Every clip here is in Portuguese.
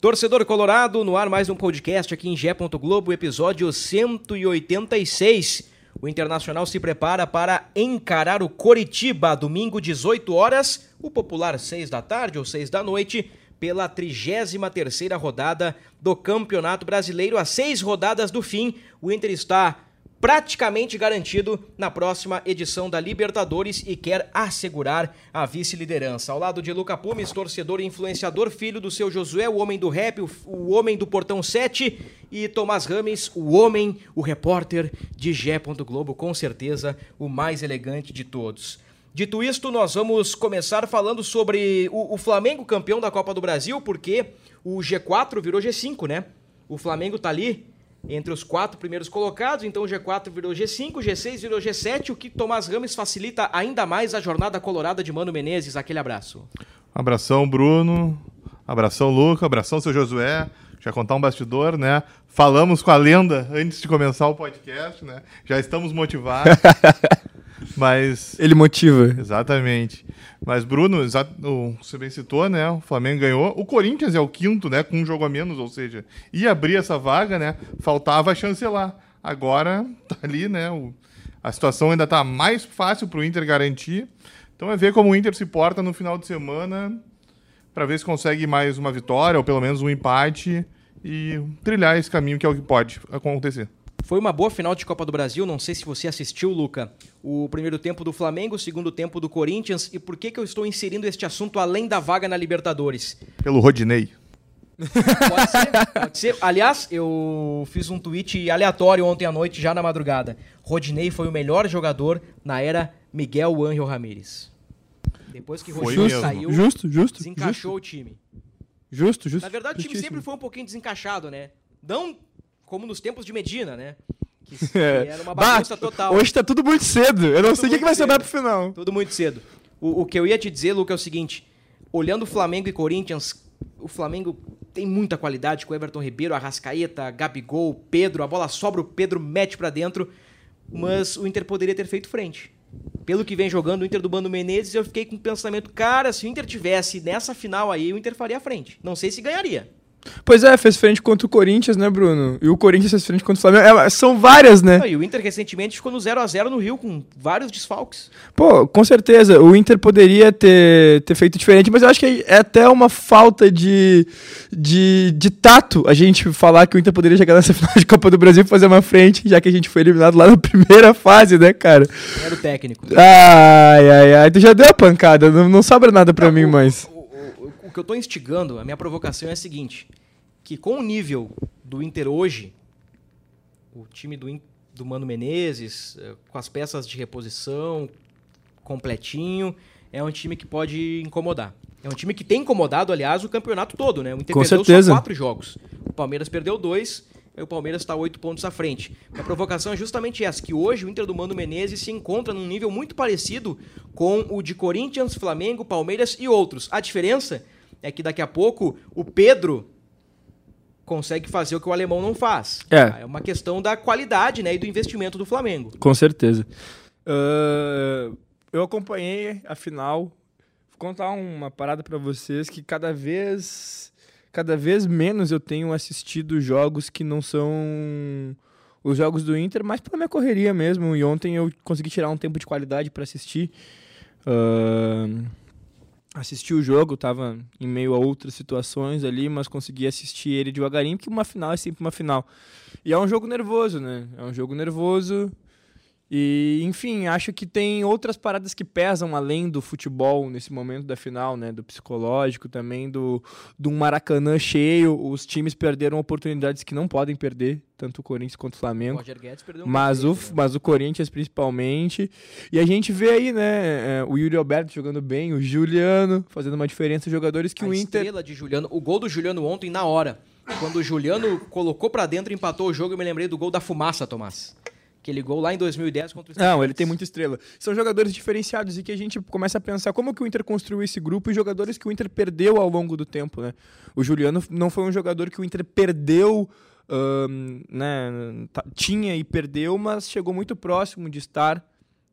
Torcedor Colorado, no ar mais um podcast aqui em Gé. Globo, episódio 186. O Internacional se prepara para encarar o Coritiba, domingo 18 horas, o popular 6 da tarde ou 6 da noite, pela 33ª rodada do Campeonato Brasileiro. A seis rodadas do fim, o Inter está praticamente garantido na próxima edição da Libertadores e quer assegurar a vice-liderança. Ao lado de Luca Pumes, torcedor e influenciador, filho do seu Josué, o homem do rap, o, homem do Portão 7, e Tomás Rames, o homem, o repórter de Gé. Globo, com certeza o mais elegante de todos. Dito isto, nós vamos começar falando sobre o, o, Flamengo campeão da Copa do Brasil, porque o G4 virou G5, né? O Flamengo tá ali entre os quatro primeiros colocados, então o G4 virou G5, o G6 virou G7, o que Tomás Rames facilita ainda mais a jornada colorada de Mano Menezes. Aquele abraço. Abração, Bruno. Abração, Luca. Abração, seu Josué. Já contar um bastidor, né? Falamos com a lenda antes de começar o podcast, né? Já estamos motivados. Mas. Ele motiva. Exatamente. Mas, Bruno, você bem citou, né? O Flamengo ganhou. O Corinthians é o quinto, né? Com um jogo a menos, ou seja, ia abrir essa vaga, né? Faltava chancelar. Agora tá ali, né? O, a situação ainda tá mais fácil para o Inter garantir. Então é ver como o Inter se porta no final de semana para ver se consegue mais uma vitória ou pelo menos um empate e trilhar esse caminho que é o que pode acontecer. Foi uma boa final de Copa do Brasil, não sei se você assistiu, Luca. O primeiro tempo do Flamengo, o segundo tempo do Corinthians. E por que, que eu estou inserindo este assunto além da vaga na Libertadores? Pelo Rodinei. Pode ser, pode ser. Aliás, eu fiz um tweet aleatório ontem à noite, já na madrugada. Rodinei foi o melhor jogador na era Miguel Ángel Ramírez. Depois que Rodinei saiu, justo, justo, desencaixou justo. o time. Justo, justo. Na verdade, o time sempre foi um pouquinho desencaixado, né? Não como nos tempos de Medina, né? Que, que era uma bagunça bah, total. Hoje tá tudo muito cedo. Eu não tudo sei o que, que vai sobrar pro final. Tudo muito cedo. O, o, que eu ia te dizer, Luca, é o seguinte: olhando o Flamengo e Corinthians, o Flamengo tem muita qualidade com Everton Ribeiro, Arrascaeta, Gabigol, Pedro. A bola sobra, o Pedro mete para dentro. Mas o Inter poderia ter feito frente. Pelo que vem jogando o Inter do Bando Menezes, eu fiquei com o pensamento, cara, se o Inter tivesse nessa final aí, o Inter faria frente. Não sei se ganharia. Pois é, fez frente contra o Corinthians, né, Bruno? E o Corinthians fez frente contra o Flamengo. É, são várias, né? E o Inter recentemente ficou no 0x0 no Rio, com vários desfalques. Pô, com certeza. O Inter poderia ter, ter feito diferente, mas eu acho que é até uma falta de, de, de tato a gente falar que o Inter poderia chegar nessa final de Copa do Brasil e fazer uma frente, já que a gente foi eliminado lá na primeira fase, né, cara? Era o técnico. Ai, ai, ai. Tu já deu a pancada, não, não sobra nada pra não, mim o, mais. O, o que eu estou instigando, a minha provocação é a seguinte: que com o nível do Inter hoje, o time do, do Mano Menezes, eh, com as peças de reposição, completinho, é um time que pode incomodar. É um time que tem incomodado, aliás, o campeonato todo, né? O Inter com perdeu certeza. só quatro jogos. O Palmeiras perdeu dois, e o Palmeiras está oito pontos à frente. A provocação é justamente essa, que hoje o Inter do Mano Menezes se encontra num nível muito parecido com o de Corinthians, Flamengo, Palmeiras e outros. A diferença é que daqui a pouco o Pedro consegue fazer o que o alemão não faz. É, é uma questão da qualidade né, e do investimento do Flamengo. Com certeza. Uh, eu acompanhei a final. Vou contar uma parada para vocês que cada vez, cada vez menos eu tenho assistido jogos que não são os jogos do Inter, mas pela minha correria mesmo. E ontem eu consegui tirar um tempo de qualidade para assistir. Uh, assisti o jogo, tava em meio a outras situações ali, mas consegui assistir ele devagarinho, porque uma final é sempre uma final. E é um jogo nervoso, né? É um jogo nervoso E, enfim, acho que tem outras paradas que pesam além do futebol nesse momento da final, né? Do psicológico também, do, do Maracanã cheio. Os times perderam oportunidades que não podem perder, tanto o Corinthians quanto o Flamengo. Roger Guedes perdeu Mas o, perfeito, né? mas o Corinthians principalmente. E a gente vê aí, né? é, O Yuri Alberto jogando bem, o Juliano fazendo uma diferença. Jogadores que a o Inter. estrela de Juliano, o gol do Juliano ontem na hora. Quando o Juliano colocou pra dentro e empatou o jogo, eu me lembrei do gol da fumaça, Tomás. Aquele gol lá em 2010 contra o Não, ele tem muita estrela. São jogadores diferenciados e que a gente começa a pensar como que o Inter construiu esse grupo e jogadores que o Inter perdeu ao longo do tempo, né? O Juliano não foi um jogador que o Inter perdeu, ahn, né? tá- tinha e perdeu, mas chegou muito próximo de estar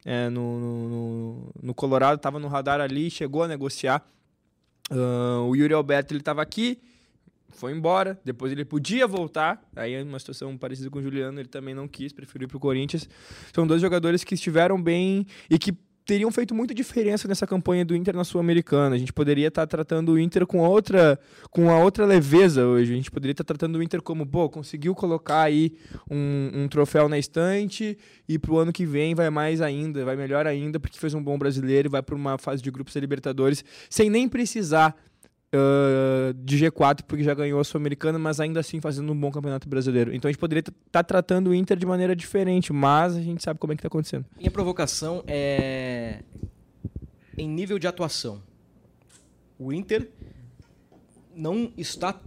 é, no, no, no- Colorado, estava no radar ali, chegou a negociar. Ah, o Yuri Alberto ele estava aqui, foi embora, depois ele podia voltar, aí é uma situação parecida com o Juliano, ele também não quis, preferiu ir pro Corinthians. São dois jogadores que estiveram bem e que teriam feito muita diferença nessa campanha do Inter na Sul-Americana. A gente poderia estar tratando o Inter com outra, com a outra leveza hoje. A gente poderia estar tratando o Inter como, pô, conseguiu colocar aí um, um troféu na estante e pro ano que vem vai mais ainda, vai melhor ainda, porque fez um bom brasileiro e vai para uma fase de grupos da Libertadores sem nem precisar ah, de G4, porque já ganhou a Sul-Americana, mas ainda assim fazendo um bom campeonato brasileiro. Então a gente poderia estar tratando o Inter de maneira diferente, mas a gente sabe como é que tá acontecendo. Minha provocação é em nível de atuação. O Inter não está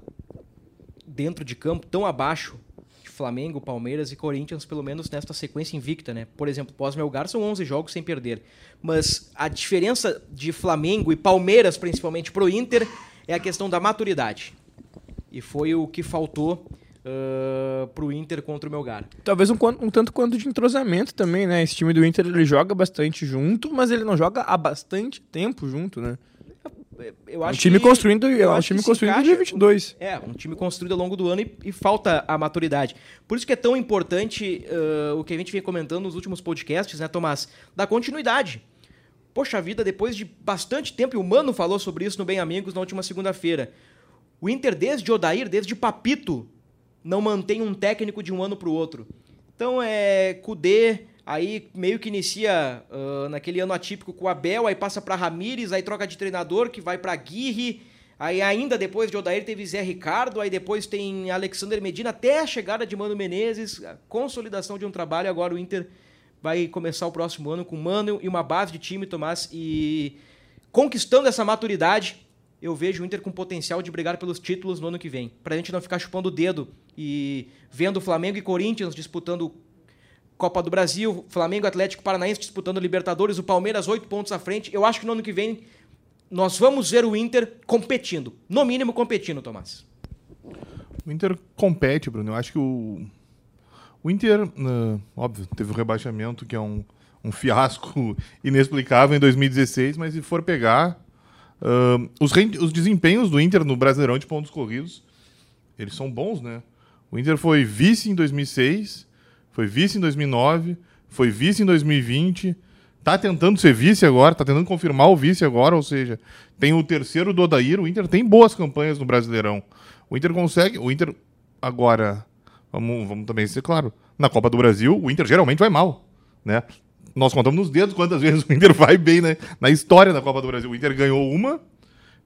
dentro de campo tão abaixo de Flamengo, Palmeiras e Corinthians, pelo menos nesta sequência invicta, né? Por exemplo, pós-Melgar são 11 jogos sem perder. Mas a diferença de Flamengo e Palmeiras, principalmente pro Inter, é a questão da maturidade. E foi o que faltou uh, pro Inter contra o Melgar. Talvez um, um tanto quanto de entrosamento também, né? Esse time do Inter ele joga bastante junto, mas ele não joga há bastante tempo junto, né? Eu É um acho time que- construindo, é eu um acho time construindo encaixa- 2022. É, um time construído ao longo do ano e, e falta a maturidade. Por isso que é tão importante ãh, o que a gente vem comentando nos últimos podcasts, né, Tomás? Da continuidade. Poxa vida, depois de bastante tempo, e o Mano falou sobre isso no Bem Amigos na última segunda-feira. O Inter, desde Odair, desde Papito, não mantém um técnico de um ano para o outro. Então é Kudê, aí meio que inicia ah, naquele ano atípico com o Abel, aí passa para Ramires, aí troca de treinador que vai para Aguirre, aí ainda depois de Odair teve Zé Ricardo, aí depois tem Alexander Medina, até a chegada de Mano Menezes, consolidação de um trabalho, agora o Inter vai começar o próximo ano com Mano e uma base de time, Tomás, e conquistando essa maturidade, eu vejo o Inter com potencial de brigar pelos títulos no ano que vem. Pra gente não ficar chupando o dedo e vendo Flamengo e Corinthians disputando Copa do Brasil, Flamengo Atlético Paranaense disputando Libertadores, o Palmeiras oito pontos à frente. Eu acho que no ano que vem nós vamos ver o Inter competindo. No mínimo competindo, Tomás. O Inter compete, Bruno. Eu acho que o. O Inter, ah, óbvio, teve o rebaixamento, que é um, um fiasco inexplicável em 2016, mas se for pegar. ah, os, os desempenhos do Inter no Brasileirão de pontos corridos, eles são bons, né? O Inter foi vice em 2006, foi vice em 2009, foi vice em 2020, tá tentando ser vice agora, tá tentando confirmar o vice agora, ou seja, tem o terceiro do Odair, o Inter tem boas campanhas no Brasileirão. O Inter consegue, o Inter agora, vamos, vamos também ser claro, na Copa do Brasil, o Inter geralmente vai mal, né? Nós contamos nos dedos quantas vezes o Inter vai bem né? na história da Copa do Brasil. O Inter ganhou uma,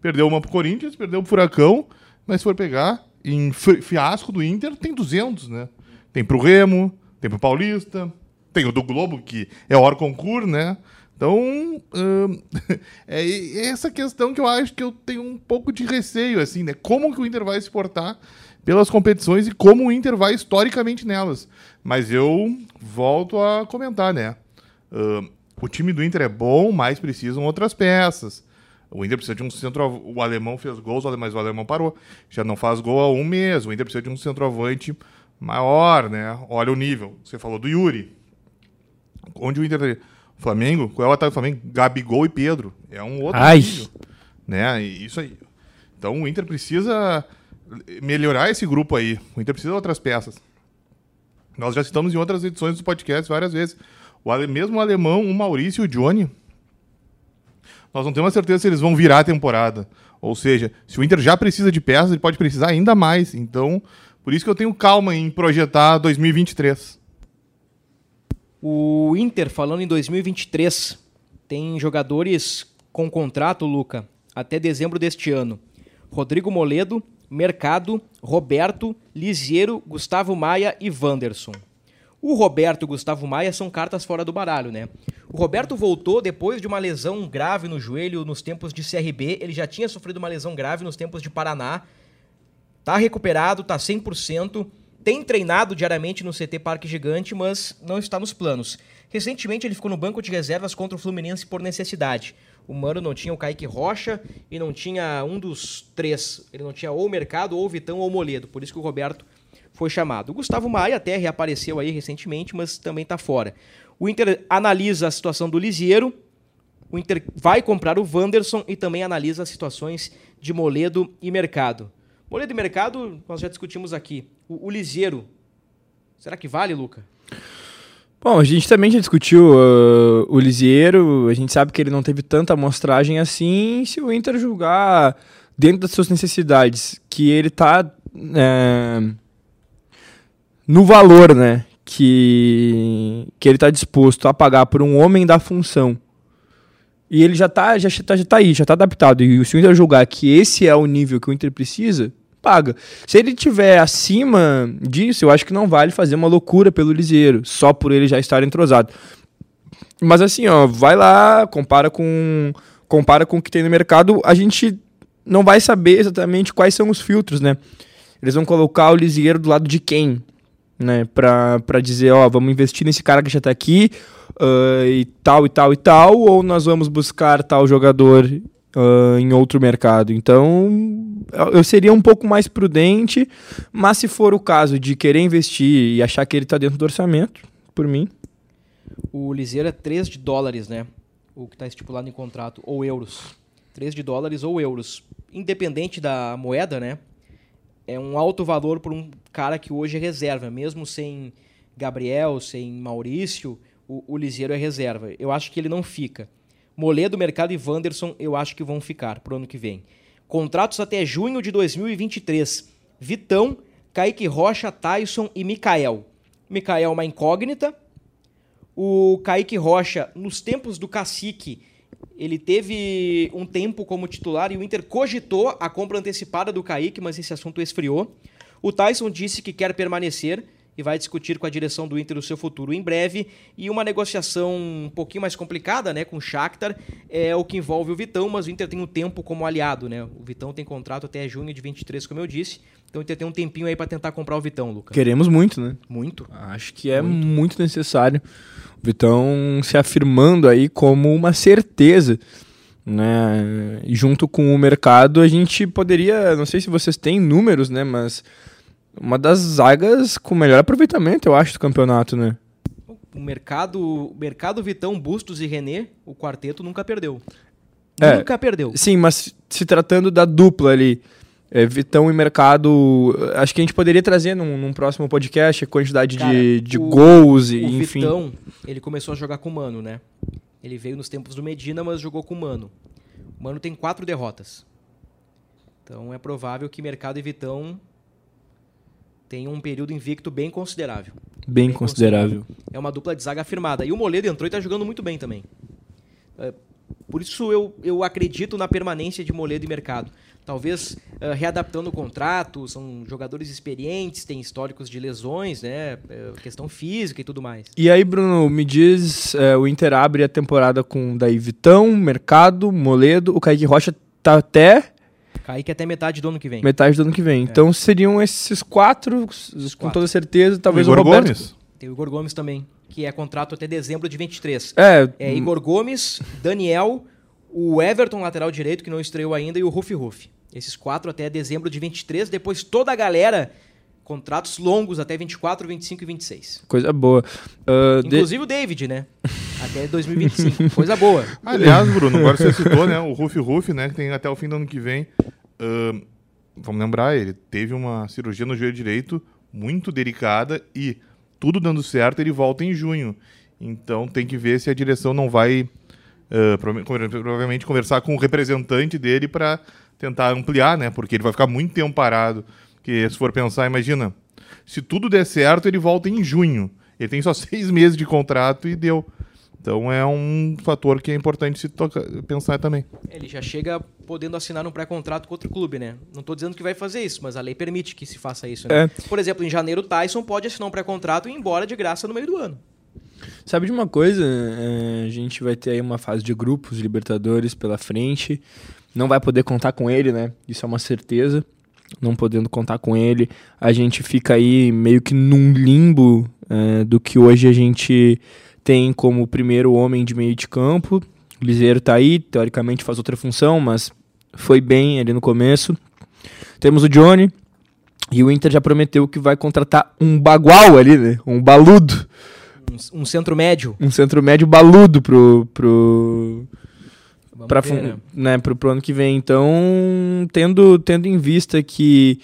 perdeu uma pro Corinthians, perdeu pro Furacão, mas se for pegar em fi- fiasco do Inter, tem 200, né? Tem pro Remo, tem pro Paulista, tem o do Globo, que é hora concurso, né? Então, hum, é é essa questão que eu acho que eu tenho um pouco de receio, assim, né? Como que o Inter vai se portar pelas competições e como o Inter vai historicamente nelas. Mas eu volto a comentar, né? Hum, o time do Inter é bom, mas precisam outras peças. O Inter precisa de um centro. O alemão fez gols, mas o alemão parou. Já não faz gol há um mês. O Inter precisa de um centroavante maior, né? Olha o nível. Você falou do Yuri. Onde o Inter. O Flamengo, qual é o ataque do Flamengo? Gabigol e Pedro. É um outro Ai. nível. Né? Isso aí. Então o Inter precisa melhorar esse grupo aí. O Inter precisa de outras peças. Nós já citamos em outras edições do podcast várias vezes. O ale- mesmo o alemão, o Maurício e o Johnny, nós não temos certeza se eles vão virar a temporada. Ou seja, se o Inter já precisa de peças, ele pode precisar ainda mais. Então, por isso que eu tenho calma em projetar 2023. O Inter, falando em 2023, tem jogadores com contrato, Luca, até dezembro deste ano. Rodrigo Moledo, Mercado, Roberto, Lisiero, Gustavo Maia e Wanderson. O Roberto e o Gustavo Maia são cartas fora do baralho, né? O Roberto voltou depois de uma lesão grave no joelho nos tempos de CRB. Ele já tinha sofrido uma lesão grave nos tempos de Paraná. Tá recuperado, tá 100%. Tem treinado diariamente no CT Parque Gigante, mas não está nos planos. Recentemente ele ficou no banco de reservas contra o Fluminense por necessidade. O Mano não tinha o Kaique Rocha e não tinha um dos três. Ele não tinha ou Mercado, ou Vitão, ou Moledo. Por isso que o Roberto foi chamado. O Gustavo Maia até reapareceu aí recentemente, mas também está fora. O Inter analisa a situação do Lisieiro. O Inter vai comprar o Wanderson e também analisa as situações de Moledo e Mercado. Moledo e Mercado, nós já discutimos aqui. O, o Lisieiro, será que vale, Luca? Bom, a gente também já discutiu uh, o Lisieiro, a gente sabe que ele não teve tanta amostragem assim. Se o Inter julgar dentro das suas necessidades que ele tá é, no valor, né, que, que ele tá disposto a pagar por um homem da função, e ele já tá, já, tá, já tá aí, já tá adaptado, e se o Inter julgar que esse é o nível que o Inter precisa, paga. Se ele tiver acima disso, eu acho que não vale fazer uma loucura pelo Liseiro, só por ele já estar entrosado. Mas assim, ó, vai lá, compara com compara com o que tem no mercado, a gente não vai saber exatamente quais são os filtros, né? Eles vão colocar o Lisieiro do lado de quem, né? Pra, pra dizer, ó, vamos investir nesse cara que já tá aqui uh, e tal, e tal, e tal, ou nós vamos buscar tal jogador uh, em outro mercado. Então, eu seria um pouco mais prudente, mas se for o caso de querer investir e achar que ele está dentro do orçamento, por mim. O Liseiro é 3 de dólares, né? O que está estipulado em contrato, ou euros. 3 de dólares ou euros. Independente da moeda, né? É um alto valor por um cara que hoje é reserva. Mesmo sem Gabriel, sem Maurício, o, o Liseiro é reserva. Eu acho que ele não fica. Moledo, Mercado e Wanderson eu acho que vão ficar pro ano que vem. Contratos até junho de 2023. Vitão, Kaique Rocha, Tyson e Mikael. Mikael uma incógnita. O Kaique Rocha, nos tempos do Cacique, ele teve um tempo como titular e o Inter cogitou a compra antecipada do Kaique, mas esse assunto esfriou. O Tyson disse que quer permanecer e vai discutir com a direção do Inter o seu futuro em breve. E uma negociação um pouquinho mais complicada, né, com o Shakhtar, é o que envolve o Vitão, mas o Inter tem um tempo como aliado, né? O Vitão tem contrato até junho de 23, como eu disse. Então o Inter tem um tempinho aí para tentar comprar o Vitão, Lucas. Queremos muito, né? Muito. Acho que é muito, muito necessário. O Vitão se afirmando aí como uma certeza né? E junto com o mercado, a gente poderia, não sei se vocês têm números, né, mas uma das zagas com melhor aproveitamento, eu acho, do campeonato, né? O mercado, mercado Vitão, Bustos e René, o quarteto nunca perdeu. É, nunca perdeu. Sim, mas se tratando da dupla ali, é, Vitão e Mercado, acho que a gente poderia trazer num, num próximo podcast a quantidade Cara, de, de o- gols e o enfim. Vitão, ele começou a jogar com o Mano, né? Ele veio nos tempos do Medina, mas jogou com o Mano. O Mano tem quatro derrotas. Então é provável que Mercado e Vitão tenham um período invicto bem considerável. Bem, bem considerável. É uma dupla de zaga afirmada. E o Moledo entrou e tá jogando muito bem também. É, por isso eu, eu acredito na permanência de Moledo e Mercado. Talvez eh, readaptando o contrato, são jogadores experientes, têm históricos de lesões, né? eh, questão física e tudo mais. E aí, Bruno, me diz, é, o Inter abre a temporada com daí Vitão, Mercado, Moledo, o Kaique Rocha tá até Kaique até metade do ano que vem. metade do ano que vem. Então seriam esses quatro, com É. quatro. toda certeza, talvez o o, Igor Roberto... Gomes. Tem o Igor Gomes também, que é contrato até dezembro de 23. É, É Igor Gomes, Daniel, o Everton, lateral direito, que não estreou ainda, e o Rufi Rufi. Esses quatro até dezembro de 23. Depois toda a galera, contratos longos até 24, 25 e 26. coisa boa. De- Inclusive o David, né? Até 2025. Coisa boa. Aliás, Bruno, agora você citou, né? O Rufi Rufi, né? Que tem até o fim do ano que vem. Ahn, vamos lembrar, ele teve uma cirurgia no joelho direito muito delicada e tudo dando certo, ele volta em junho. Então tem que ver se a direção não vai prova- provavelmente conversar com o representante dele para tentar ampliar, né? Porque ele vai ficar muito tempo parado. Porque se for pensar, imagina, se tudo der certo, ele volta em junho. Ele tem só seis meses de contrato e deu. Então é um fator que é importante se toca, pensar também. Ele já chega podendo assinar um pré-contrato com outro clube, né? Não tô dizendo que vai fazer isso, mas a lei permite que se faça isso, né? É. Por exemplo, em janeiro o Tyson pode assinar um pré-contrato e ir embora de graça no meio do ano. Sabe de uma coisa? É, a gente vai ter aí uma fase de grupos, Libertadores pela frente. Não vai poder contar com ele, né? Isso é uma certeza. Não podendo contar com ele, a gente fica aí meio que num limbo é, do que hoje a gente tem como primeiro homem de meio de campo. O Liseiro tá aí, teoricamente faz outra função, mas foi bem ali no começo. Temos o Johnny, e o Inter já prometeu que vai contratar um bagual ali, né? Um baludo Um, um centro médio. um centro médio baludo pro, pro, Vamos pra, ver, né? né, pro, pro ano que vem. Então, tendo, tendo em vista que,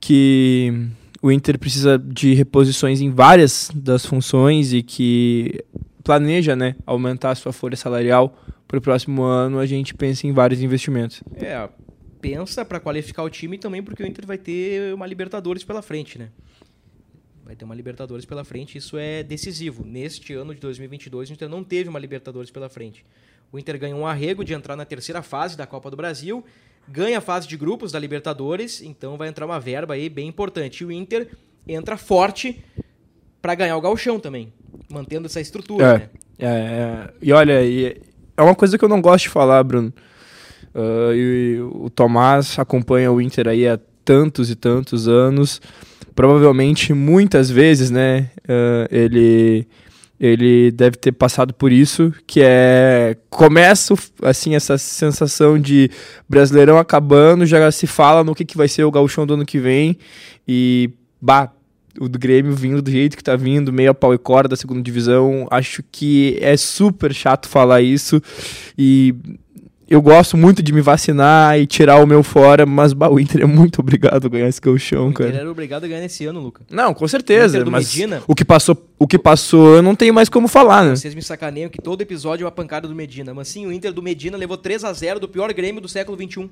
que o Inter precisa de reposições em várias das funções e que planeja né, aumentar a sua folha salarial para o próximo ano, a gente pensa em vários investimentos. É, pensa pra qualificar o time também porque o Inter vai ter uma Libertadores pela frente, né? Vai ter uma Libertadores pela frente, isso é decisivo. Neste ano de 2022, o Inter não teve uma Libertadores pela frente. O Inter ganhou um arrego de entrar na terceira fase da Copa do Brasil, ganha a fase de grupos da Libertadores, então vai entrar uma verba aí bem importante. E o Inter entra forte pra ganhar o gauchão também, mantendo essa estrutura, É. né? É, é, e olha, e é uma coisa que eu não gosto de falar, Bruno. Ah, e o Tomás acompanha o Inter aí há tantos e tantos anos. Provavelmente, muitas vezes, né? ah, ele, ele deve ter passado por isso, que é... Começa, assim, essa sensação de Brasileirão acabando, já se fala no que, que vai ser o gauchão do ano que vem. E, bah, o do Grêmio vindo do jeito que tá vindo, meio a pau e corda da segunda divisão. Acho que é super chato falar isso. E eu gosto muito de me vacinar e tirar o meu fora, mas bah, o Inter é muito obrigado a ganhar esse colchão, O Inter cara. era obrigado a ganhar nesse ano, Luca. Não, com certeza, Inter do mas Medina. o que passou, o que passou, eu não tenho mais como falar, né? Vocês me sacaneiam que todo episódio é uma pancada do Medina. Mas sim, o Inter do Medina levou 3 a 0 do pior Grêmio do século XXI.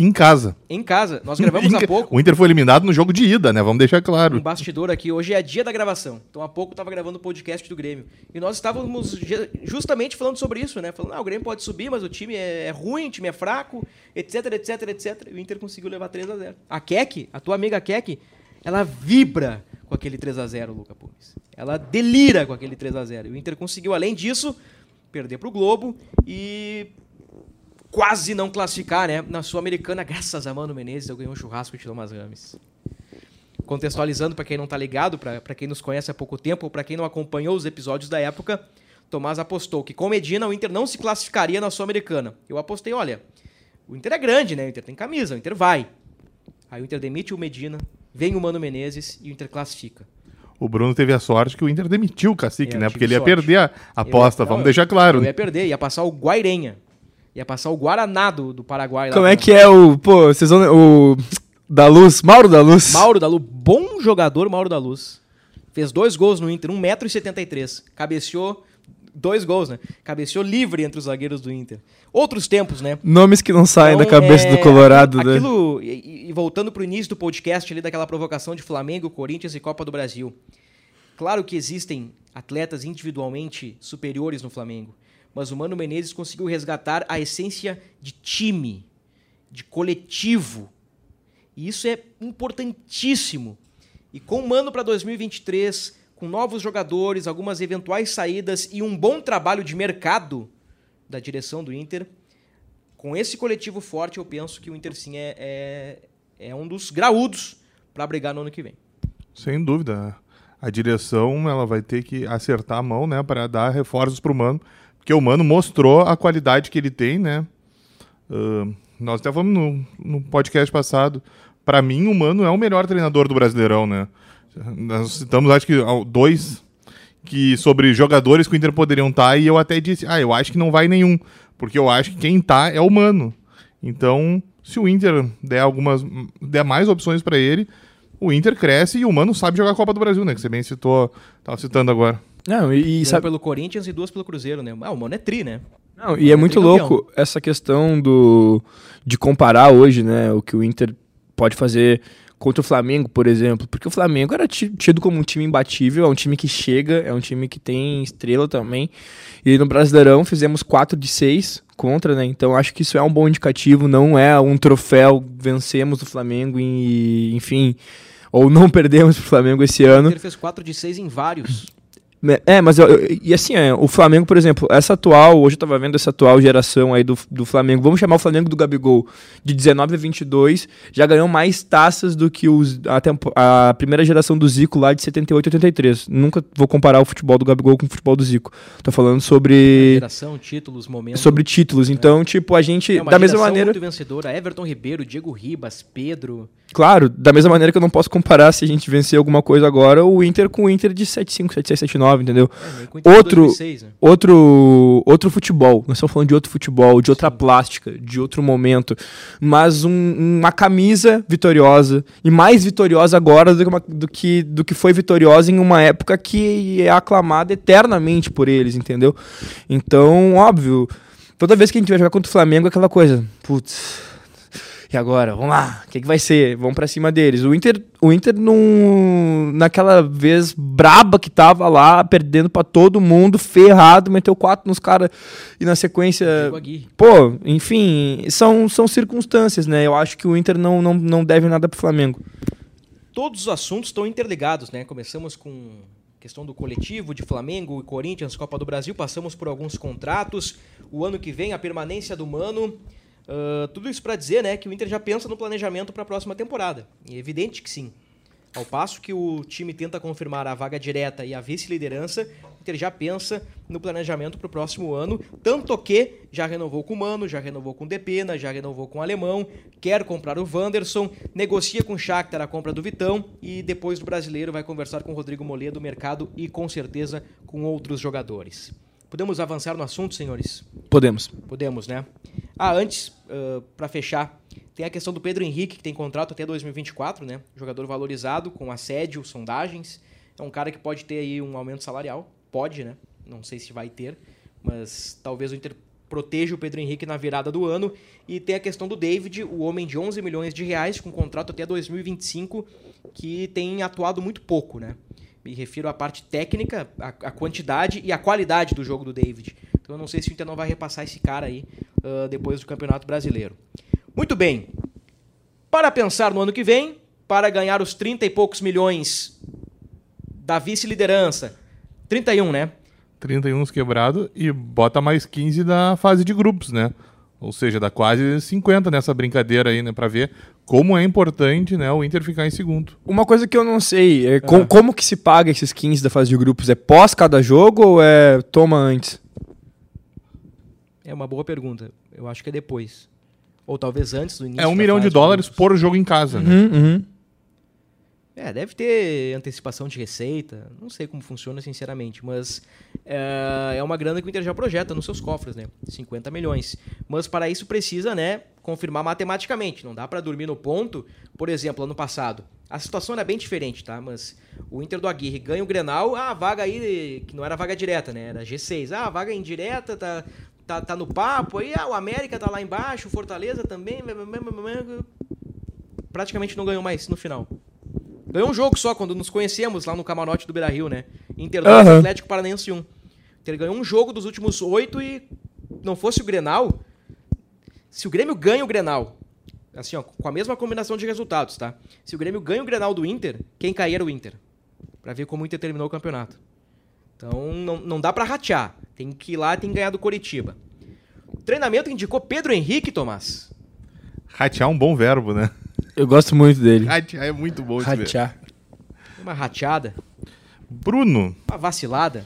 Em casa. Em casa. Nós gravamos há pouco. O Inter foi eliminado no jogo de ida, né? Vamos deixar Um claro. bastidor aqui. Hoje é dia da gravação. Então há pouco eu tava gravando o podcast do Grêmio. E nós estávamos justamente falando sobre isso, né? Falando, ah, o Grêmio pode subir, mas o time é é ruim, o time é fraco, etc, etc, etc. E o Inter conseguiu levar 3 a 0 A Keck, a tua amiga Keck, ela vibra com aquele 3 a 0 Luca Pumes. Ela delira com aquele 3 a 0 E o Inter conseguiu, além disso, perder pro Globo e quase não classificar, né? Na Sul-Americana, graças a Mano Menezes, eu ganhei um churrasco de Thomas Rames. Contextualizando para quem não tá ligado, para quem nos conhece há pouco tempo, ou para quem não acompanhou os episódios da época, Tomás apostou que com Medina o Inter não se classificaria na Sul-Americana. Eu apostei, olha, o Inter é grande, né? O Inter tem camisa, o Inter vai. Aí o Inter demite o Medina, vem o Mano Menezes e o Inter classifica. O Bruno teve a sorte que o Inter demitiu o cacique, É, né? Porque ele ia sorte. perder a aposta, Eu vamos deixar claro. Né? ia perder, ia passar o Guairenha. Ia passar o Guaraná do, do Paraguai. lá Como é que é o, pô, vocês vão, o da Luz, Mauro da Luz. Mauro da Luz, bom jogador Mauro da Luz. Fez dois gols no Inter, 1,73m. Cabeceou dois gols, né? Cabeceou livre entre os zagueiros do Inter. Outros tempos, né? Nomes que não saem Então, da cabeça é, do Colorado, aquilo, né? aquilo- e, e voltando pro início do podcast ali daquela provocação de Flamengo, Corinthians e Copa do Brasil. Claro que existem atletas individualmente superiores no Flamengo, mas o Mano Menezes conseguiu resgatar a essência de time, de coletivo. E isso é importantíssimo. E com o Mano para 2023, com novos jogadores, algumas eventuais saídas e um bom trabalho de mercado da direção do Inter, com esse coletivo forte, eu penso que o Inter sim é, é, é um dos graúdos para brigar no ano que vem. Sem dúvida. A direção ela vai ter que acertar a mão, né, para dar reforços pro Mano, porque o Mano mostrou a qualidade que ele tem, né? Ah, nós até falamos no, no podcast passado. Para mim, o Mano é o melhor treinador do Brasileirão, né? Nós citamos, acho que, dois que sobre jogadores que o Inter poderiam estar e eu até disse, ah, eu acho que não vai nenhum, porque eu acho que quem tá é o Mano. Então, se o Inter der algumas der mais opções para ele, o Inter cresce e o Mano sabe jogar a Copa do Brasil, né? Que você bem citou, tava citando agora. Não, e, e Uma sabe, pelo Corinthians e duas pelo Cruzeiro, né? Ah, o Mano é tri, né? Não, e é muito tricampeão. louco essa questão do de comparar hoje, né, o que o Inter pode fazer contra o Flamengo, por exemplo, porque o Flamengo era ti- tido como um time imbatível, é um time que chega, é um time que tem estrela também. E no Brasileirão fizemos 4 de 6 contra, né? Então acho que isso é um bom indicativo, não é um troféu, vencemos o Flamengo e, enfim, ou não perdemos o Flamengo esse O ano. Inter fez 4 de 6 em vários. É, mas eu- eu- e assim, é, o Flamengo, por exemplo, essa atual, hoje eu tava vendo essa atual geração aí do, do Flamengo, vamos chamar o Flamengo do Gabigol, de 19 a 22, já ganhou mais taças do que os, a, tempo- a primeira geração do Zico lá de 78 a 83. Nunca vou comparar o futebol do Gabigol com o futebol do Zico. Tô falando sobre Geração, títulos, momentos. sobre títulos. Então, tipo, a gente, É da mesma maneira, muito vencedora. Everton Ribeiro, Diego Ribas, Pedro. Claro, da mesma maneira que eu não posso comparar se a gente vencer alguma coisa agora, o Inter com o Inter de 75, 76, 79, entendeu? É, Outro- 2006, né? outro outro futebol. Nós estamos falando de outro futebol, de outra plástica, de outro momento. Mas um- uma camisa vitoriosa. E mais vitoriosa agora do que, uma- do, que, do que foi vitoriosa em uma época que é aclamada eternamente por eles, entendeu? Então, óbvio, toda vez que a gente vai jogar contra o Flamengo é aquela coisa. Putz. E agora? Vamos lá. O que, que vai ser? Vamos pra cima deles. O Inter, o Inter num, naquela vez braba que tava lá, perdendo pra todo mundo, ferrado, meteu quatro nos caras e na sequência. Pô, enfim, são, são circunstâncias, né? Eu acho que o Inter não, não, não deve nada pro Flamengo. Todos os assuntos estão interligados, né? Começamos com questão do coletivo de Flamengo e Corinthians, Copa do Brasil, passamos por alguns contratos. O ano que vem, a permanência do Mano. Ah, tudo isso para dizer, né, que o Inter já pensa no planejamento para a próxima temporada. E é evidente que sim. Ao passo que o time tenta confirmar a vaga direta e a vice-liderança, o Inter já pensa no planejamento para o próximo ano, tanto que já renovou com o Mano, já renovou com o Depena, já renovou com o Alemão, quer comprar o Wanderson, negocia com o Shakhtar a compra do Vitão e depois do brasileiro vai conversar com o Rodrigo Moledo do mercado e com certeza com outros jogadores. Podemos avançar no assunto, senhores? Podemos. Podemos, né? Ah, antes, para fechar, tem a questão do Pedro Henrique, que tem contrato até 2024, né? Jogador valorizado, com assédio, sondagens. É um cara que pode ter aí um aumento salarial. Pode, né? Não sei se vai ter, mas talvez o Inter proteja o Pedro Henrique na virada do ano. E tem a questão do David, o homem de 11 milhões de reais, com contrato até 2025, que tem atuado muito pouco, né? Me refiro à parte técnica, a, a quantidade e a qualidade do jogo do David. Então eu não sei se o Inter não vai repassar esse cara aí ah, depois do Campeonato Brasileiro. Muito bem. Para pensar no ano que vem, para ganhar os 30 e poucos milhões da vice-liderança. 31, né? 31 quebrado e bota mais 15 da fase de grupos, né? Ou seja, dá quase 50 nessa brincadeira aí, né? Pra ver como é importante, né, o Inter ficar em segundo. Uma coisa que eu não sei é com- como que se paga esses 15 da fase de grupos? É pós cada jogo ou é toma antes? É uma boa pergunta. Eu acho que é depois. Ou talvez antes do início. É um da milhão fase de dólares por jogo em casa, né? Uhum, uhum. É, deve ter antecipação de receita. Não sei como funciona, sinceramente. Mas é, é uma grana que o Inter já projeta nos seus cofres, né? 50 milhões. Mas para isso precisa, né? Confirmar matematicamente. Não dá para dormir no ponto. Por exemplo, ano passado. A situação era bem diferente, tá? Mas o Inter do Aguirre ganha o Grenal. Ah, a vaga aí, que não era vaga direta, né? Era G6. Ah, a vaga indireta, tá, tá, tá no papo. Aí, ah, o América tá lá embaixo. O Fortaleza também. Praticamente não ganhou mais no final. Ganhou um jogo só quando nos conhecemos lá no camarote do Beira-Rio, né? Inter 2, Aham. Atlético Paranaense 1. Inter ganhou um jogo dos últimos oito e não fosse o Grenal, se o Grêmio ganha o Grenal, assim, ó, com a mesma combinação de resultados, tá? Se o Grêmio ganha o Grenal do Inter, quem cair era o Inter. Pra ver como o Inter terminou o campeonato. Então não, não dá pra ratear. Tem que ir lá, tem que ganhar do Coritiba. O treinamento indicou Pedro Henrique, Tomás. Ratear é um bom verbo, né? Eu gosto muito dele. Ratear é muito bom. Ratear. Uma rateada, Bruno, uma vacilada.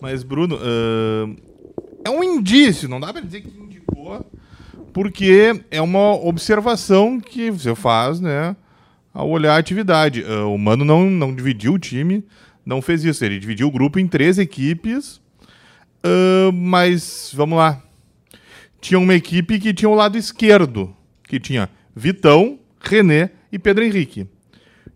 mas Bruno, ahn, é um indício, não dá pra dizer que indicou, porque é uma observação que você faz, né, ao olhar a atividade. Ah, o Mano não, não dividiu o time, não fez isso. Ele dividiu o grupo em três equipes, ah, mas vamos lá. Tinha uma equipe que tinha o lado esquerdo, que tinha Vitão, René e Pedro Henrique.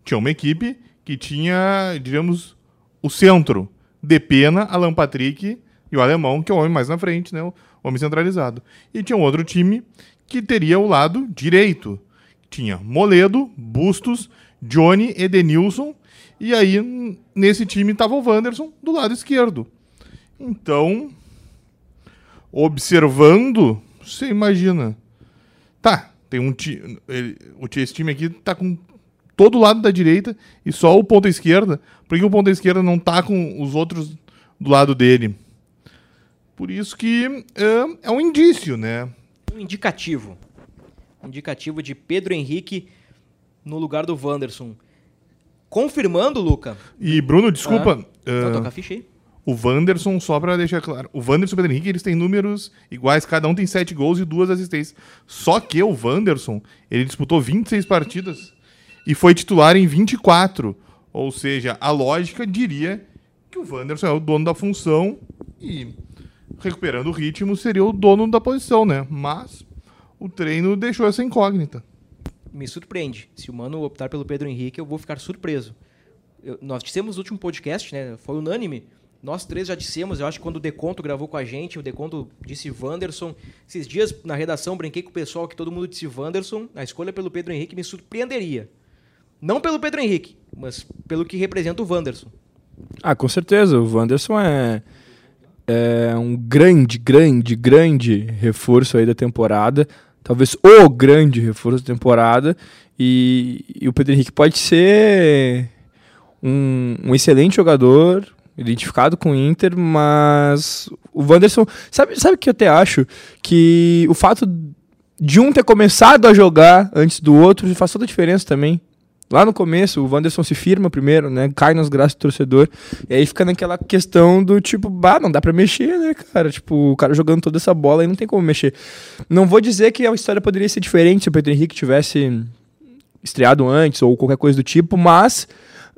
Tinha uma equipe que tinha, diríamos, o centro. Depena, Alan Patrick e o alemão, que é o homem mais na frente, né? O homem centralizado. E tinha um outro time que teria o lado direito, tinha Moledo, Bustos, Johnny, Edenilson, e aí nesse time tava o Wanderson do lado esquerdo. Então, observando, você imagina. Tá, tem um time. Esse time aqui tá com todo lado da direita e só o ponta esquerda. Por que o ponta esquerda não tá com os outros do lado dele? Por isso que é, é um indício, né? Um indicativo. Um indicativo de Pedro Henrique no lugar do Wanderson. Confirmando, Luca. E Bruno, desculpa. Ah, toca a ficha aí. O Wanderson, só pra deixar claro, o Wanderson e o Pedro Henrique, eles têm números iguais, cada um tem 7 gols e duas assistências. Só que o Wanderson, ele disputou 26 partidas e foi titular em 24. Ou seja, a lógica diria que o Wanderson é o dono da função e, recuperando o ritmo, seria o dono da posição, né? Mas o treino deixou essa incógnita. Me surpreende. Se o Mano optar pelo Pedro Henrique, eu vou ficar surpreso. Eu- nós dissemos no último podcast, né? Foi unânime. Nós três já dissemos, eu acho que quando o Deconto gravou com a gente, o Deconto disse Wanderson. Esses dias na redação brinquei com o pessoal que todo mundo disse Wanderson. A escolha pelo Pedro Henrique me surpreenderia. Não pelo Pedro Henrique, mas pelo que representa o Wanderson. Ah, com certeza. O Wanderson é, é um grande, grande, grande reforço aí da temporada. Talvez o grande reforço da temporada. E, e o Pedro Henrique pode ser um, um excelente jogador, identificado com o Inter, mas o Wanderson. Sabe, sabe o que eu até acho? Que o fato de um ter começado a jogar antes do outro faz toda a diferença também. Lá no começo, o Wanderson se firma primeiro, né? Cai nas graças do torcedor. E aí fica naquela questão do tipo, bah, não dá pra mexer, né, cara? Tipo, o cara jogando toda essa bola aí não tem como mexer. Não vou dizer que a história poderia ser diferente se o Pedro Henrique tivesse estreado antes ou qualquer coisa do tipo, mas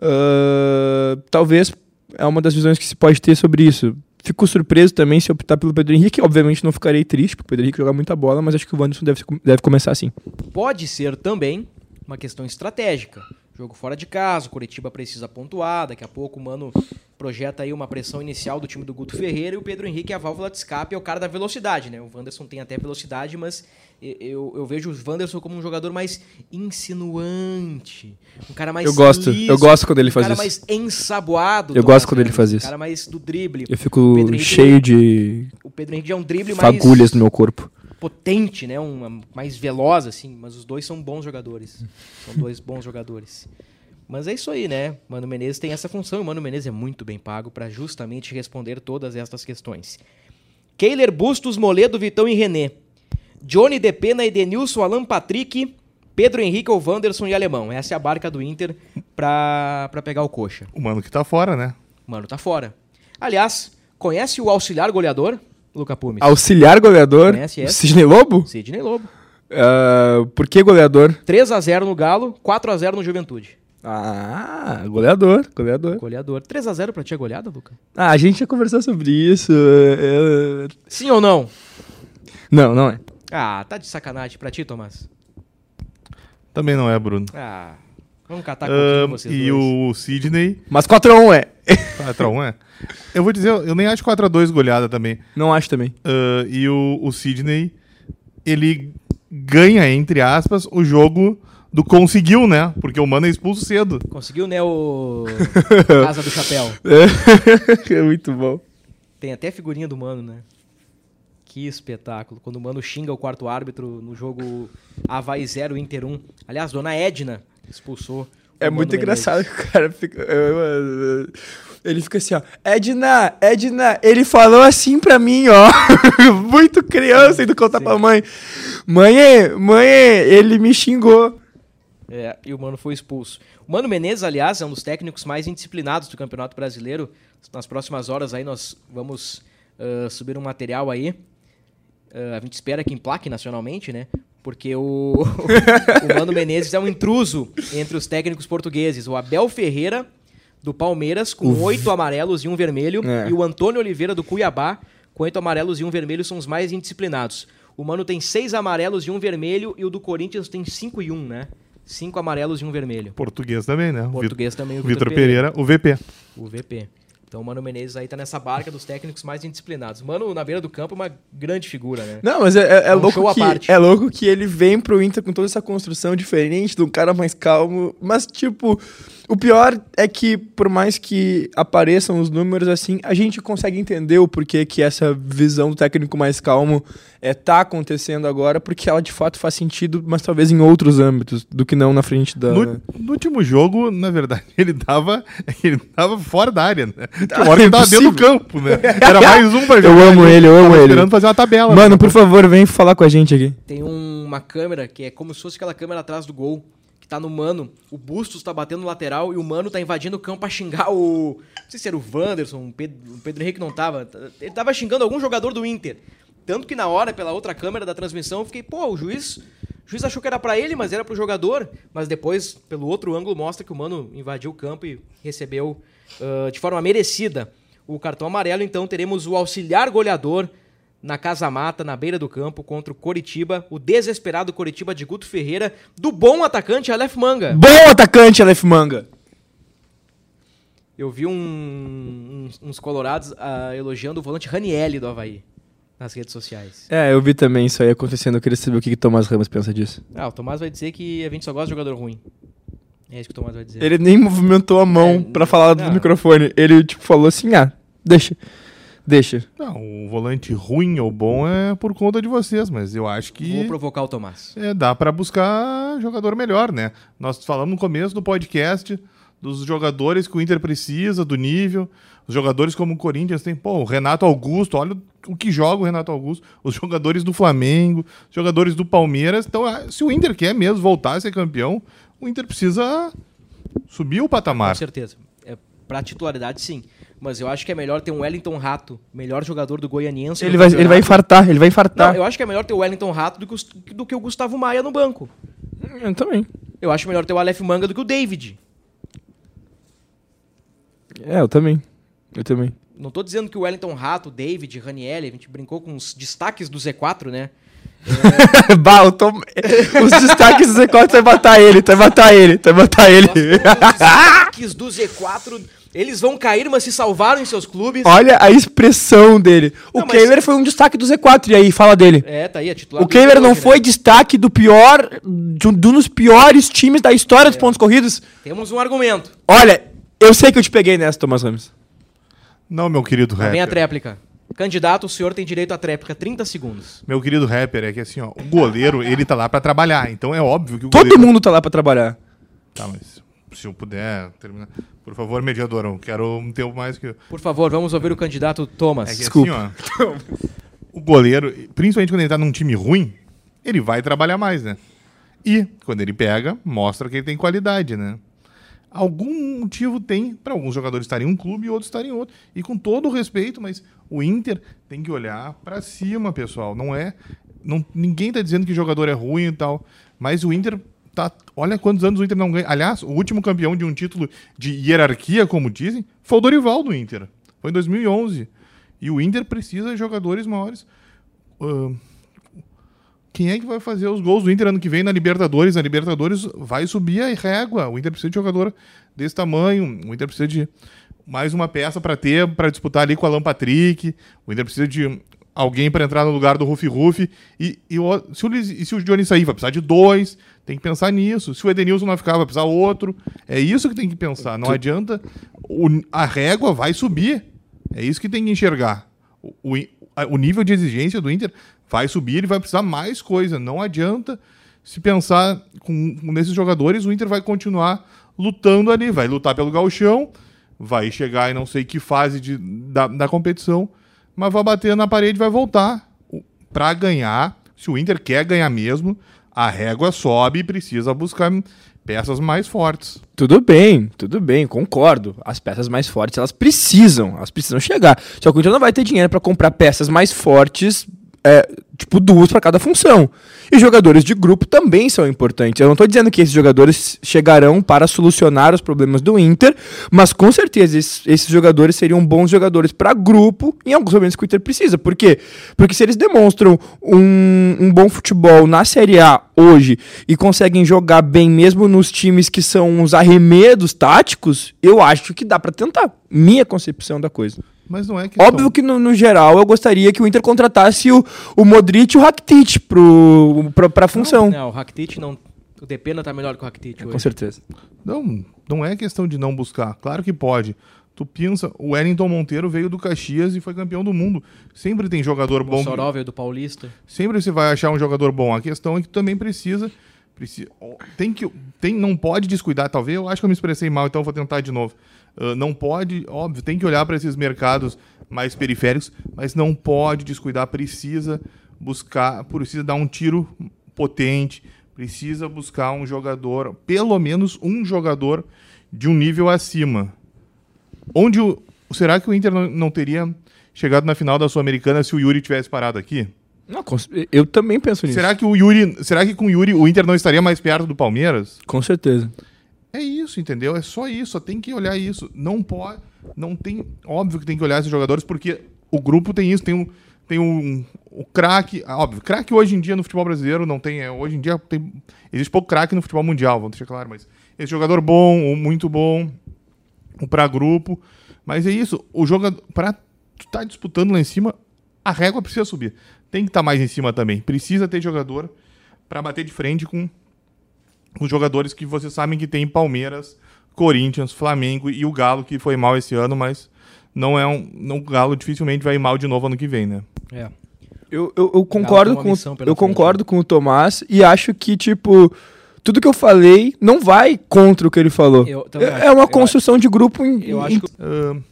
ah, talvez é uma das visões que se pode ter sobre isso. Fico surpreso também se optar pelo Pedro Henrique. Obviamente não ficarei triste, porque o Pedro Henrique joga muita bola, mas acho que o Wanderson deve, deve começar assim. Pode ser também uma questão estratégica. Jogo fora de casa, o Curitiba precisa pontuar, daqui a pouco o Mano projeta aí uma pressão inicial do time do Guto Ferreira e o Pedro Henrique é a válvula de escape, é o cara da velocidade, né? O Wanderson tem até velocidade, mas eu, eu vejo o Wanderson como um jogador mais insinuante, um cara mais Eu gosto, liso, eu gosto quando ele faz um cara isso. mais ensaboado. Eu gosto quando ele faz Um isso. cara mais do drible. Eu fico cheio de O Pedro Henrique é um drible mais fagulhas no meu corpo. potente, né? Um, mais veloz, assim. Mas os dois são bons jogadores. São dois bons jogadores. Mas é isso aí, né? Mano Menezes tem essa função e o Mano Menezes é muito bem pago para justamente responder todas estas questões. Keiler Bustos, Moledo, Vitão e René. Johnny Depena, Edenilson, Alan Patrick, Pedro Henrique, ou Wanderson e Alemão. Essa é a barca do Inter pra, pra pegar o coxa. O mano que tá fora, né? Mano, tá fora. Aliás, conhece o auxiliar goleador, Luca Pumes? Auxiliar goleador, Conhece essa? Sidney Lobo? Sidney Lobo. Ah, por que goleador? 3 a 0 no Galo, 4 a 0 no Juventude. Ah, goleador, goleador. Goleador. 3 a 0 pra ti é goleada, Luca? Ah, a gente já conversou sobre isso. é- é- Sim ou não? Não, não é. Ah, tá de sacanagem pra ti, Tomás. Também não é, Bruno. Ah, vamos catar com um Ahn, vocês e dois. o Sidney, Mas 4x1 é. 4x1 é. Eu vou dizer, eu nem acho 4x2 goleada também. Não acho também. Ah, e o, o Sidney, ele ganha, entre aspas, o jogo do conseguiu, né? Porque o Mano é expulso cedo. Conseguiu, né, o Casa do Chapéu. é muito bom. Tem até figurinha do Mano, né? Que espetáculo. Quando o Mano xinga o quarto árbitro no jogo Havaí 0, Inter 1. Aliás, Dona Edna expulsou. É Mano muito Menezes. engraçado que o cara fica. Ele fica assim, ó. Edna, Edna, ele falou assim pra mim, ó. muito criança indo contar Sim. pra mãe. Mãe, mãe, ele me xingou. É, e o Mano foi expulso. O Mano Menezes, aliás, é um dos técnicos mais indisciplinados do Campeonato Brasileiro. Nas próximas horas aí nós vamos ah, subir um material aí. Ah, a gente espera que emplaque nacionalmente, né? Porque o, o Mano Menezes é um intruso entre os técnicos portugueses. O Abel Ferreira, do Palmeiras, com oito amarelos e um vermelho. É. E o Antônio Oliveira, do Cuiabá, com oito amarelos e um vermelho, são os mais indisciplinados. O Mano tem seis amarelos e um vermelho. E o do Corinthians tem cinco e um, né? Cinco amarelos e um vermelho. Português também, né? O Português também, o Vitor Vitor Pereira. Pereira, o VP. O VP. Então o Mano Menezes aí tá nessa barca dos técnicos mais indisciplinados. Mano, na beira do campo, é uma grande figura, né? Não, mas é, é- é É um louco que, parte. é louco que ele vem pro Inter com toda essa construção diferente, de um cara mais calmo. Mas, tipo, o pior é que, por mais que apareçam os números assim, a gente consegue entender o porquê que essa visão do técnico mais calmo é, tá acontecendo agora, porque ela de fato faz sentido, mas talvez em outros âmbitos, do que não na frente da. No, no último jogo, na verdade, ele tava, ele tava fora da área, né? Uma hora que ele tava dentro do campo, né? Era mais um pra Eu amo ele, eu amo ele. esperando fazer uma tabela. Mano, né? por favor, vem falar com a gente aqui. Tem um- uma câmera que é como se fosse aquela câmera atrás do gol, que tá no Mano. O Bustos tá batendo no lateral e o Mano tá invadindo o campo pra xingar o. Não sei se era o Wanderson, o Pedro, o Pedro Henrique não tava. Ele tava xingando algum jogador do Inter. Tanto que na hora, pela outra câmera da transmissão, eu fiquei, pô, o juiz. O juiz achou que era pra ele, mas era pro jogador. Mas depois, pelo outro ângulo, mostra que o Mano invadiu o campo e recebeu ah, de forma merecida o cartão amarelo. Então teremos o auxiliar goleador na Casa Mata, na beira do campo, contra o Coritiba, o desesperado Coritiba de Guto Ferreira, do bom atacante Aleph Manga. Bom atacante, Aleph Manga. Eu vi um- uns, uns colorados ah, elogiando o volante Ranielli do Havaí nas redes sociais. É, eu vi também isso aí acontecendo. Eu queria saber o que, que Tomás Ramos pensa disso. Ah, o Tomás vai dizer que a gente só gosta de jogador ruim. É isso que o Tomás vai dizer. Ele nem movimentou a mão É, pra falar do não. microfone. Ele, tipo, falou assim: ah, deixa. Deixa. Não, o volante ruim ou bom é por conta de vocês, mas eu acho que Vou provocar o Tomás. é, dá pra buscar jogador melhor, né? Nós falamos no começo do podcast dos jogadores que o Inter precisa, do nível. Os jogadores como o Corinthians tem, pô, o Renato Augusto, olha o que joga o Renato Augusto. Os jogadores do Flamengo, os jogadores do Palmeiras. Então, ah, se o Inter quer mesmo voltar a ser campeão, o Inter precisa subir o Com patamar. certeza. É, pra titularidade, sim. Mas eu acho que é melhor ter um Wellington Rato, melhor jogador do Goianiense. Ele vai, ele vai infartar, ele vai infartar. Não, eu acho que é melhor ter o Wellington Rato do que, o- do que o Gustavo Maia no banco. Eu também. Eu acho melhor ter o Aleph Manga do que o David. É, eu também. Eu também. Não tô dizendo que o Wellington Rato, o David, Ranielli, a gente brincou com os destaques do Z4, né? bah, eu tô... Os destaques do Z4, tu vai matar ele, vai matar ele, vai matar ele. Os destaques do Z4, eles vão cair, mas se salvaram em seus clubes. Olha a expressão dele. O Não, mas- Keimer foi um destaque do Z4, e aí, fala dele. É, tá aí, a titular. O Keimer não né? foi destaque do pior, de um de um dos piores times da história dos pontos corridos. Temos um argumento. Olha, eu sei que eu te peguei nessa, Thomas Ramos. Não, meu querido vem a tréplica. Candidato, o senhor tem direito à tréplica. 30 segundos. Meu querido rapper, é que assim, ó, o goleiro, ele tá lá pra trabalhar. Então é óbvio que o Todo goleiro... mundo tá lá pra trabalhar. Tá, mas se eu puder terminar. Por favor, mediador, eu quero um tempo mais que. Por favor, vamos ouvir o candidato Thomas. É que Desculpa. assim, ó. o goleiro, principalmente quando ele tá num time ruim, ele vai trabalhar mais, né? E quando ele pega, mostra que ele tem qualidade, né? Algum motivo tem para alguns jogadores estarem em um clube e outros estarem em outro. E com todo o respeito, mas o Inter tem que olhar para cima, pessoal. Não é. Não, ninguém tá dizendo que jogador é ruim e tal. Mas o Inter tá. Olha quantos anos o Inter não ganha. Aliás, o último campeão de um título de hierarquia, como dizem, foi o Dorival do Inter. Foi em 2011. E o Inter precisa de jogadores maiores. Ahn, quem é que vai fazer os gols do Inter ano que vem na Libertadores? Na Libertadores vai subir a régua. O Inter precisa de jogador desse tamanho. O Inter precisa de mais uma peça para ter, para disputar ali com o Alan Patrick. O Inter precisa de alguém para entrar no lugar do Rufi Rufi. E, e se o, e se o Johnny sair, vai precisar de dois. Tem que pensar nisso. Se o Edenilson não ficar, vai precisar outro. É isso que tem que pensar. Não adianta. O- a régua vai subir. É isso que tem que enxergar. O, o, a- o nível de exigência do Inter vai subir, ele vai precisar mais coisa. Não adianta se pensar com, nesses jogadores, o Inter vai continuar lutando ali, vai lutar pelo gauchão, vai chegar em não sei que fase de, da, da competição, mas vai bater na parede e vai voltar. Para ganhar, se o Inter quer ganhar mesmo, a régua sobe e precisa buscar peças mais fortes. Tudo bem, tudo bem, concordo. As peças mais fortes, elas precisam, elas precisam chegar. Só que o Inter não vai ter dinheiro pra comprar peças mais fortes é, tipo, duas para cada função. E jogadores de grupo também são importantes. Eu não estou dizendo que esses jogadores chegarão para solucionar os problemas do Inter, mas com certeza esses, esses jogadores seriam bons jogadores para grupo em alguns momentos que o Inter precisa. Por quê? Porque se eles demonstram um, um bom futebol na Série A hoje e conseguem jogar bem mesmo nos times que são os arremedos táticos, eu acho que dá para tentar. Minha concepção da coisa. Mas não é questão... Óbvio que no, no, geral eu gostaria que o Inter contratasse o, o Modric e o Rakitic pro, pro, pra função. Não, não o Rakitic não... O Depena tá melhor que o Rakitic hoje. Com certeza. Não, não é questão de não buscar. Claro que pode. Tu pensa, o Wellington Monteiro veio do Caxias e foi campeão do mundo. Sempre tem jogador bom. O Soró veio do Paulista. Sempre você vai achar um jogador bom. A questão é que tu também precisa... precisa tem que... Tem, não pode descuidar, talvez. Eu acho que eu me expressei mal, então vou tentar de novo Uh, não pode, óbvio, tem que olhar para esses mercados mais periféricos, mas não pode descuidar, precisa buscar, precisa dar um tiro potente, precisa buscar um jogador, pelo menos um jogador de um nível acima. Onde o, será que o Inter não, não teria chegado na final da Sul-Americana se o Yuri tivesse parado aqui? Não, eu também penso nisso. Será que o Yuri, será que com o Yuri o Inter não estaria mais perto do Palmeiras? Com certeza. É isso, entendeu? É só isso, só tem que olhar isso. Não pode, não tem, óbvio que tem que olhar esses jogadores porque o grupo tem isso, tem um tem um o craque, ah, óbvio, craque hoje em dia no futebol brasileiro não tem, é, hoje em dia tem existe pouco craque no futebol mundial, vamos deixar claro, mas esse jogador bom, muito bom, para grupo, mas é isso, o jogador para tu tá disputando lá em cima, a régua precisa subir. Tem que estar tá mais em cima também. Precisa ter jogador para bater de frente com os jogadores que vocês sabem que tem Palmeiras, Corinthians, Flamengo e o Galo, que foi mal esse ano, mas não é um. Não, o Galo dificilmente vai mal de novo ano que vem, né? É. Eu, eu, eu concordo, com, eu concordo com o Tomás e acho que, tipo, tudo que eu falei não vai contra o que ele falou. É, é uma construção de grupo em. Eu acho que... uh,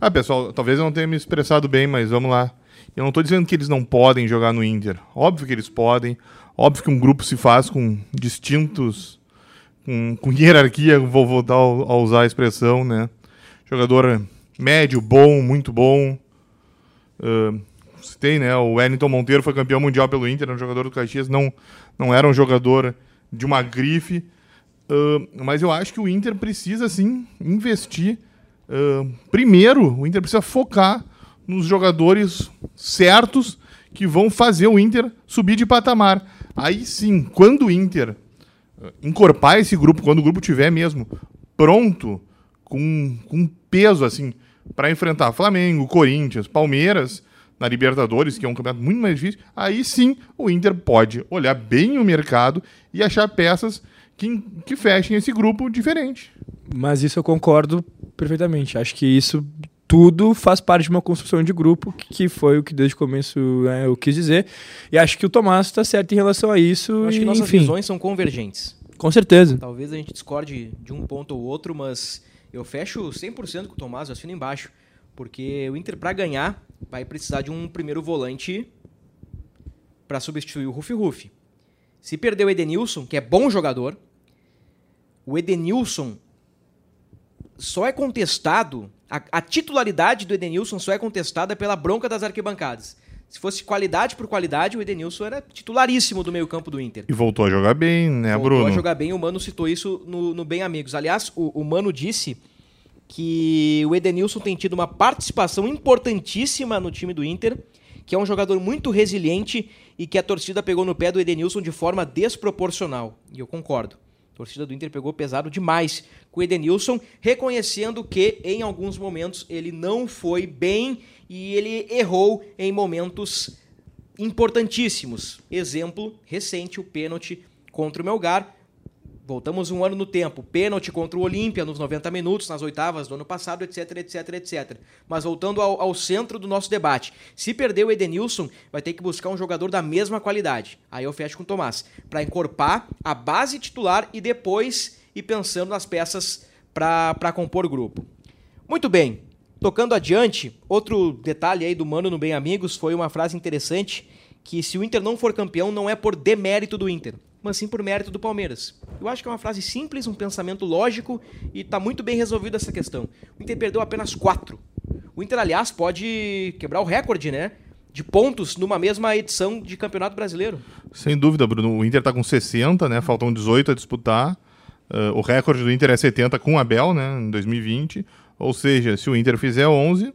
ah, pessoal, talvez eu não tenha me expressado bem, mas vamos lá. Eu não estou dizendo que eles não podem jogar no Inter. Óbvio que eles podem. Óbvio que um grupo se faz com distintos, com, com hierarquia, vou voltar a usar a expressão, né? Jogador médio, bom, muito bom. Uh, tem, né? O Wellington Monteiro foi campeão mundial pelo Inter, era um jogador do Caxias, não, não era um jogador de uma grife. Uh, mas eu acho que o Inter precisa, sim, investir. Uh, primeiro, o Inter precisa focar nos jogadores certos que vão fazer o Inter subir de patamar. Aí sim, quando o Inter eh, encorpar esse grupo, quando o grupo tiver mesmo pronto, com, com peso assim, para enfrentar Flamengo, Corinthians, Palmeiras na Libertadores, que é um campeonato muito mais difícil, aí sim o Inter pode olhar bem o mercado e achar peças que, que fechem esse grupo diferente. Mas isso eu concordo perfeitamente. Acho que isso tudo faz parte de uma construção de grupo, que foi o que desde o começo né, eu quis dizer. E acho que o Tomás está certo em relação a isso. Eu acho e, que nossas enfim. visões são convergentes. Com certeza. Talvez a gente discorde de um ponto ou outro, mas eu fecho 100% com o Tomás, eu assino embaixo. Porque o Inter, para ganhar, vai precisar de um primeiro volante para substituir o Rufi Rufi. Se perder o Edenilson, que é bom jogador, o Edenilson só é contestado a, a, titularidade do Edenilson só é contestada pela bronca das arquibancadas. Se fosse qualidade por qualidade, o Edenilson era titularíssimo do meio-campo do Inter. E voltou a jogar bem, né, voltou Bruno? Voltou a jogar bem, o Mano citou isso no, no Bem Amigos. Aliás, o, o Mano disse que o Edenilson tem tido uma participação importantíssima no time do Inter, que é um jogador muito resiliente e que a torcida pegou no pé do Edenilson de forma desproporcional. E eu concordo. Torcida do Inter pegou pesado demais com o Edenilson, reconhecendo que em alguns momentos ele não foi bem e ele errou em momentos importantíssimos. Exemplo recente, o pênalti contra o Melgar, Voltamos um ano no tempo. Pênalti contra o Olímpia nos 90 minutos, nas oitavas do ano passado, etc, etc, etc. Mas voltando ao, ao, centro do nosso debate. Se perder o Edenilson, vai ter que buscar um jogador da mesma qualidade. Aí eu fecho com o Tomás. Para encorpar a base titular e depois ir pensando nas peças para compor grupo. Muito bem. Tocando adiante, outro detalhe aí do Mano no Bem Amigos foi uma frase interessante que se o Inter não for campeão não é por demérito do Inter, mas sim por mérito do Palmeiras. Eu acho que é uma frase simples, um pensamento lógico e está muito bem resolvida essa questão. O Inter perdeu apenas quatro. O Inter, aliás, pode quebrar o recorde, né? de pontos numa mesma edição de Campeonato Brasileiro. Sem dúvida, Bruno. O Inter tá com 60, né? Faltam 18 a disputar. Uh, o recorde do Inter é 70 com o Abel, né? Em 2020. Ou seja, se o Inter fizer 11,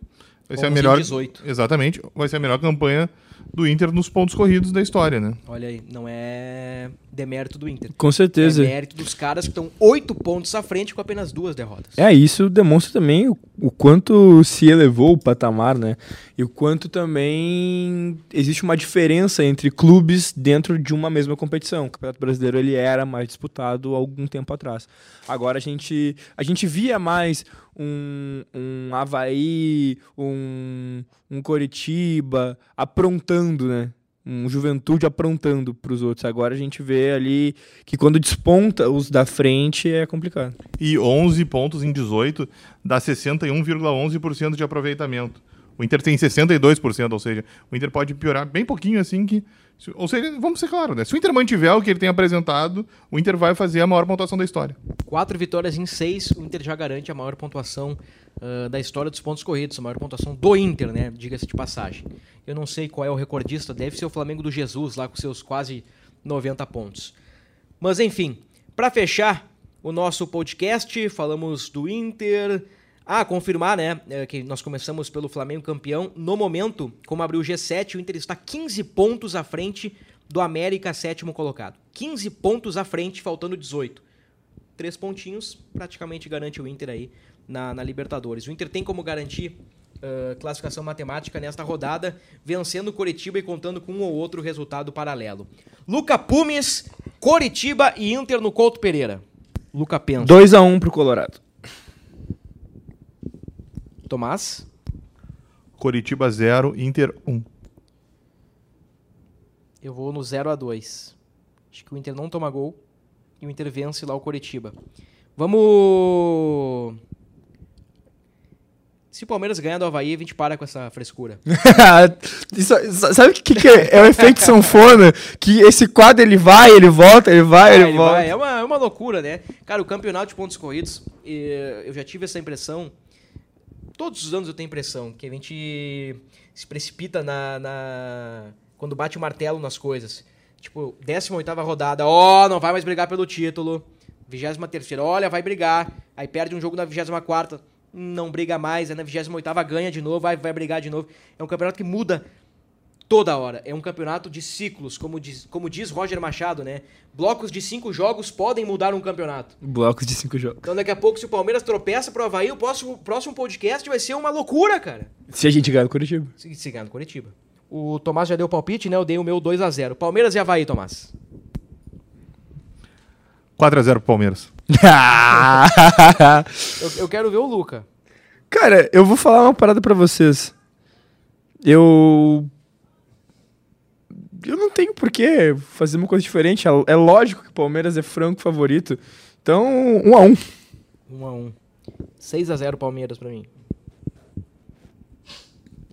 vai ser a 11 melhor. 18. Exatamente. Vai ser a melhor campanha do Inter nos pontos corridos da história, né? Olha aí, não é demérito do Inter. Com certeza. É mérito dos caras que estão oito pontos à frente com apenas duas derrotas. É, isso demonstra também o, o quanto se elevou o patamar, né? E o quanto também existe uma diferença entre clubes dentro de uma mesma competição. O Campeonato Brasileiro ele era mais disputado há algum tempo atrás. Agora a gente, a gente via mais um, um Havaí, um, um Coritiba aprontando, né? um Juventude aprontando para os outros. Agora a gente vê ali que quando desponta os da frente é complicado. E 11 pontos em 18 dá 61,11% de aproveitamento. O Inter tem 62%, ou seja, o Inter pode piorar bem pouquinho assim que. Ou seja, vamos ser claros, né? Se o Inter mantiver o que ele tem apresentado, o Inter vai fazer a maior pontuação da história. Quatro vitórias em seis, o Inter já garante a maior pontuação ah, da história dos pontos corridos, a maior pontuação do Inter, né? Diga-se de passagem. Eu não sei qual é o recordista, deve ser o Flamengo do Jesus, lá com seus quase 90 pontos. Mas enfim, para fechar o nosso podcast, falamos do Inter. Ah, confirmar, né, é, que nós começamos pelo Flamengo campeão. No momento, como abriu o G7, o Inter está 15 pontos à frente do América, sétimo colocado. 15 pontos à frente, faltando 18 três pontinhos, praticamente garante o Inter aí na, na Libertadores. O Inter tem como garantir ah, classificação matemática nesta rodada, vencendo o Coritiba e contando com um ou outro resultado paralelo. Luca Pumes, Coritiba e Inter no Couto Pereira. Luca pensa. 2 a 1 pro Colorado. Tomás, Coritiba 0, Inter 1. eu vou no 0 a 2 Acho que o Inter não toma gol e o Inter vence lá o Coritiba. Vamos... Se o Palmeiras ganhar do Havaí, a gente para com essa frescura. Isso- sabe o que, que é? É o efeito sanfona? Que esse quadro ele vai, ele volta, ele vai, Ah, ele, ele volta. vai. É, uma, é uma loucura, né? Cara, o campeonato de pontos corridos, eu já tive essa impressão. Todos os anos eu tenho a impressão que a gente se precipita na. na- quando bate o martelo nas coisas. Tipo, 18 rodada, ó, não vai mais brigar pelo título. 23, olha, vai brigar. Aí perde um jogo na 24, não briga mais. Aí na 28 ganha de novo, vai, vai brigar de novo. É um campeonato que muda toda hora. É um campeonato de ciclos, como diz, como diz Roger Machado, né? Blocos de cinco jogos podem mudar um campeonato. Blocos de cinco jogos. Então daqui a pouco, se o Palmeiras tropeça pro Havaí, o próximo, próximo podcast vai ser uma loucura, cara. Se a gente ganhar no Curitiba. Se, se ganhar no Curitiba. O Tomás já deu o palpite, né? Eu dei o meu 2 a 0 Palmeiras e Havaí, Tomás. 4x0 pro Palmeiras. Eu, eu quero ver o Luca. Cara, eu vou falar uma parada pra vocês. Eu. Eu não tenho por que fazer uma coisa diferente. É- É lógico que o Palmeiras é franco favorito. Então, um a um. 1 a 1 6 a 0 Palmeiras pra mim.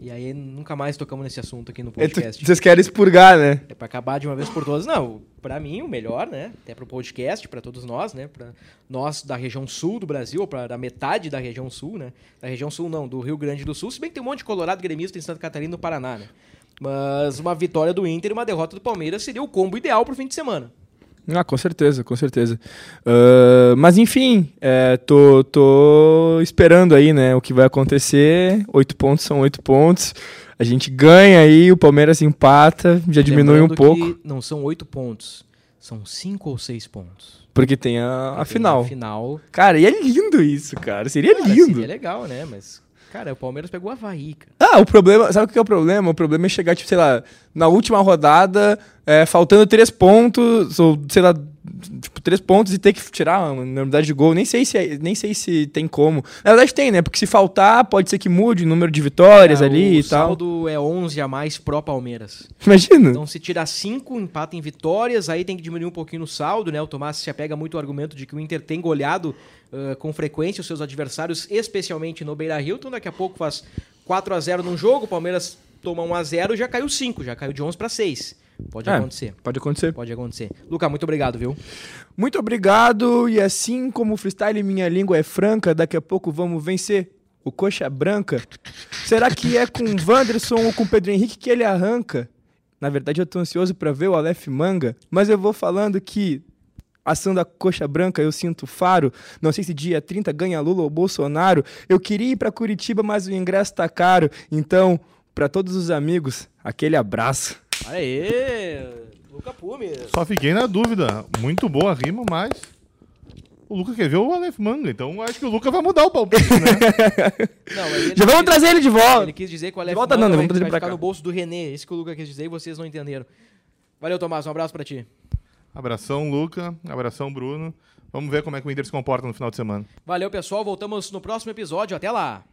E aí nunca mais tocamos nesse assunto aqui no É, podcast. Vocês querem expurgar, né? É pra acabar de uma vez por todas. Não, pra mim o melhor, né? Até pro podcast, pra todos nós, né? Pra nós da região sul do Brasil, ou pra da metade da região sul, né? Da região sul não, do Rio Grande do Sul, se bem que tem um monte de colorado gremista em Santa Catarina e no Paraná, né? Mas uma vitória do Inter e uma derrota do Palmeiras seria o combo ideal pro fim de semana. Ah, com certeza, com certeza. Ah, mas enfim, é, tô, tô esperando aí, né, o que vai acontecer. Oito pontos são oito pontos. A gente ganha aí, o Palmeiras empata, já diminui um Lembrando pouco, não são oito pontos, são cinco ou seis pontos. porque tem a, a Tem final. Final. Cara, e é lindo isso, cara. Seria Cara, lindo. Seria legal, né? Mas, cara, o Palmeiras pegou o Havaí, cara. Ah, o problema, sabe o que é o problema? O problema é chegar, tipo, sei lá, na última rodada, é, faltando três pontos, ou sei lá, tipo, três pontos e ter que tirar uma enormidade de gol. Nem sei se, é- nem sei se tem como. Na verdade tem, né? Porque se faltar, pode ser que mude o número de vitórias Ah, ali o e tal. saldo é 11 a mais pró-Palmeiras. Imagina. Então, se tirar 5, empata em vitórias, aí tem que diminuir um pouquinho no saldo, né? O Tomás se apega muito ao argumento de que o Inter tem goleado ah, com frequência os seus adversários, especialmente no Beira-Rio. Então, daqui a pouco faz 4 a 0 num jogo, o Palmeiras toma 1 a 0 e já caiu 5, já caiu de 11 para 6. Pode É. acontecer. Pode acontecer. Pode acontecer. Luca, muito obrigado, viu? Muito obrigado. E assim como o freestyle Minha Língua é Franca, daqui a pouco vamos vencer. o Coxa Branca, será que é com o Wanderson ou com o Pedro Henrique que ele arranca? Na verdade, eu tô ansioso para ver o Aleph Manga, mas eu vou falando que ação da coxa branca, eu sinto faro. Não sei se dia 30 ganha Lula ou Bolsonaro. Eu queria ir para Curitiba, mas o ingresso tá caro. Então, para todos os amigos, aquele abraço. Aê! Luca Pume. Só fiquei na dúvida. Muito boa a rima, mas. O Luca quer ver o Aleph Manga, então acho que o Luca vai mudar o palpite, né? Não, Já vamos quis- trazer ele de volta. Ele quis dizer que o Aleph volta Manga não, vai, vamos trazer vai pra ficar cá. no bolso do René. Esse que o Luca quis dizer e vocês não entenderam. Valeu, Tomás. Um abraço pra ti. abração, Luca. Abração, Bruno. Vamos ver como é que o Inter se comporta no final de semana. Valeu, pessoal. Voltamos no próximo episódio. Até lá.